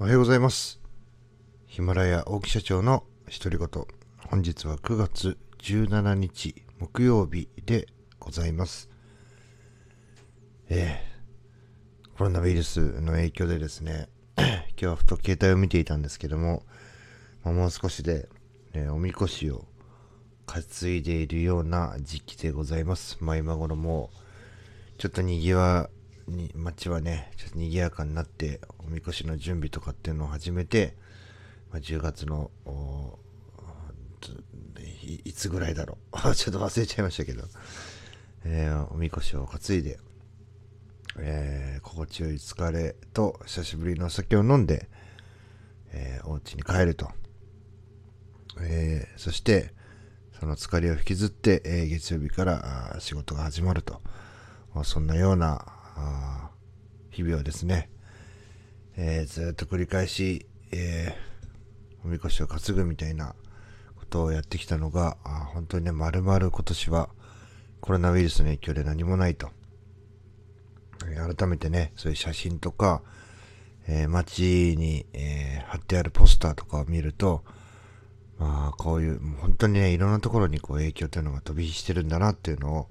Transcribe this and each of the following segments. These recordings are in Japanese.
おはようございます。ヒマラヤ大木社長の独り言。本日は9月17日木曜日でございます。えー、コロナウイルスの影響でですね、今日はふと携帯を見ていたんですけども、まあもう少しで、えおみこしを担いでいるような時期でございます。まあ今頃もう、ちょっと賑わに街はねちょっと賑やかになっておみこしの準備とかっていうのを始めて、まあ、10月のいつぐらいだろう。ちょっと忘れちゃいましたけど、えーおみこしを担いで、えー心地よい疲れと久しぶりのお酒を飲んで、えーお家に帰ると、えーそしてその疲れを引きずって、えー月曜日から仕事が始まると。まあそんなような日々をですね、えーずっと繰り返し、えーおみこしを担ぐみたいなことをやってきたのが、あ本当にね、まるまる今年はコロナウイルスの影響で何もないと。改めてね、そういう写真とか、えー街に、えー貼ってあるポスターとかを見ると、まあ、こういう、う本当にね、いろんなところにこう影響というのが飛び火してるんだなっていうの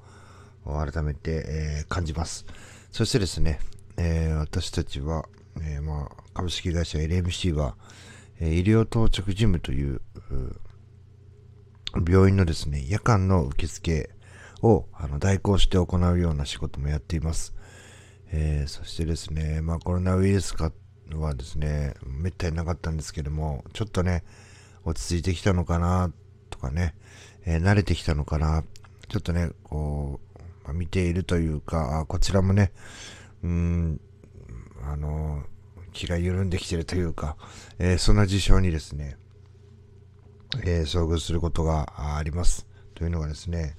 を改めて、えー感じます。そしてですね、えー私たちは、えーまあ、株式会社 LMC は、え医療到着事務という病院のですね、夜間の受付をあの代行して行うような仕事もやっています。えーそしてですね、まあ、コロナウイルスかはですね、めったになかったんですけども、ちょっとね、落ち着いてきたのかなとかね、えー慣れてきたのかな、ちょっとね、こう、まあ見ているというか、こちらもね、うん、あの、気が緩んできてるというか、えーそんな事象にですね、えー遭遇することがあります。というのがですね、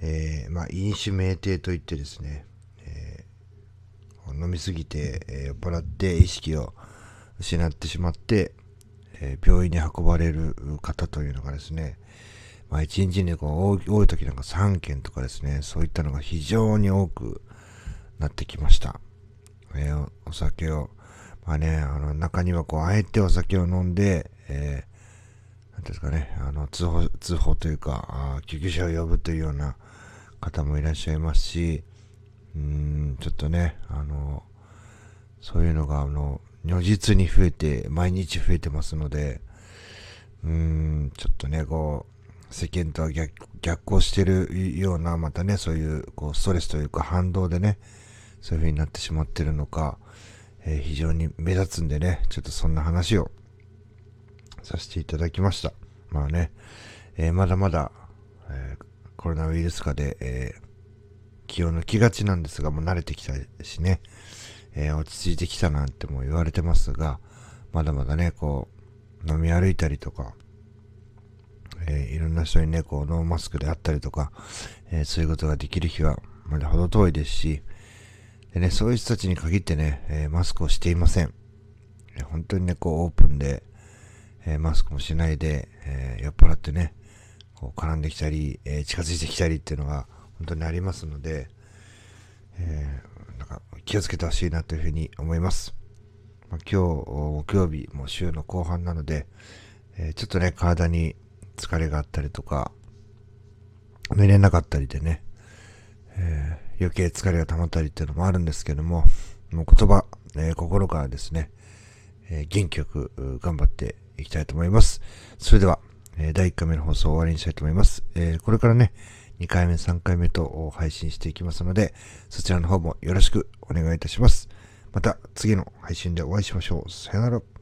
えーまあ、飲酒酩酊といってですね、えー飲みすぎて、えー酔っ払って意識を失ってしまって、えー病院に運ばれる方というのがですね、まあ、1日にこう多い多い時なんか3件とかですね、そういったのが非常に多くなってきました。えーお酒を、まあね、あの中にはこう、あえてお酒を飲んで、えーなんですかね、あの通報、通報というか、あ救急車を呼ぶというような方もいらっしゃいますし、うん、ちょっとね、あの、そういうのが、あの、如実に増えて、毎日増えてますので、うん、ちょっとね、こう、世間とは逆逆行してるような、またね、そういう、こう、ストレスというか反動でね、そういう風になってしまってるのか、えー非常に目立つんでね、ちょっとそんな話をさせていただきました。まあね、えーまだまだ、えーコロナウイルス禍で、え気を抜きがちなんですが、もう慣れてきたしね、え落ち着いてきたなんても言われてますが、まだまだね、こう、飲み歩いたりとか、えーいろんな人にね、こう、ノーマスクであったりとか、えーそういうことができる日はまだ程遠いですし、でね、そういう人たちに限ってね、えーマスクをしていません。本当にね、こう、オープンで、えーマスクもしないで、えー酔っ払ってね、こう絡んできたり、え近づいてきたりっていうのが本当にありますので、えなんか気をつけてほしいなというふうに思います。まあ、今日、木曜日、もう週の後半なので、えちょっとね、体に疲れがあったりとか、寝れなかったりでね、余計疲れが溜まったりっていうのもあるんですけども、もう言葉、えー心からですね、えー元気よく頑張っていきたいと思います。それでは、えー第1回目の放送を終わりにしたいと思います。えこれからね、2回目、3回目と配信していきますので、そちらの方もよろしくお願いいたします。また次の配信でお会いしましょう。さよなら。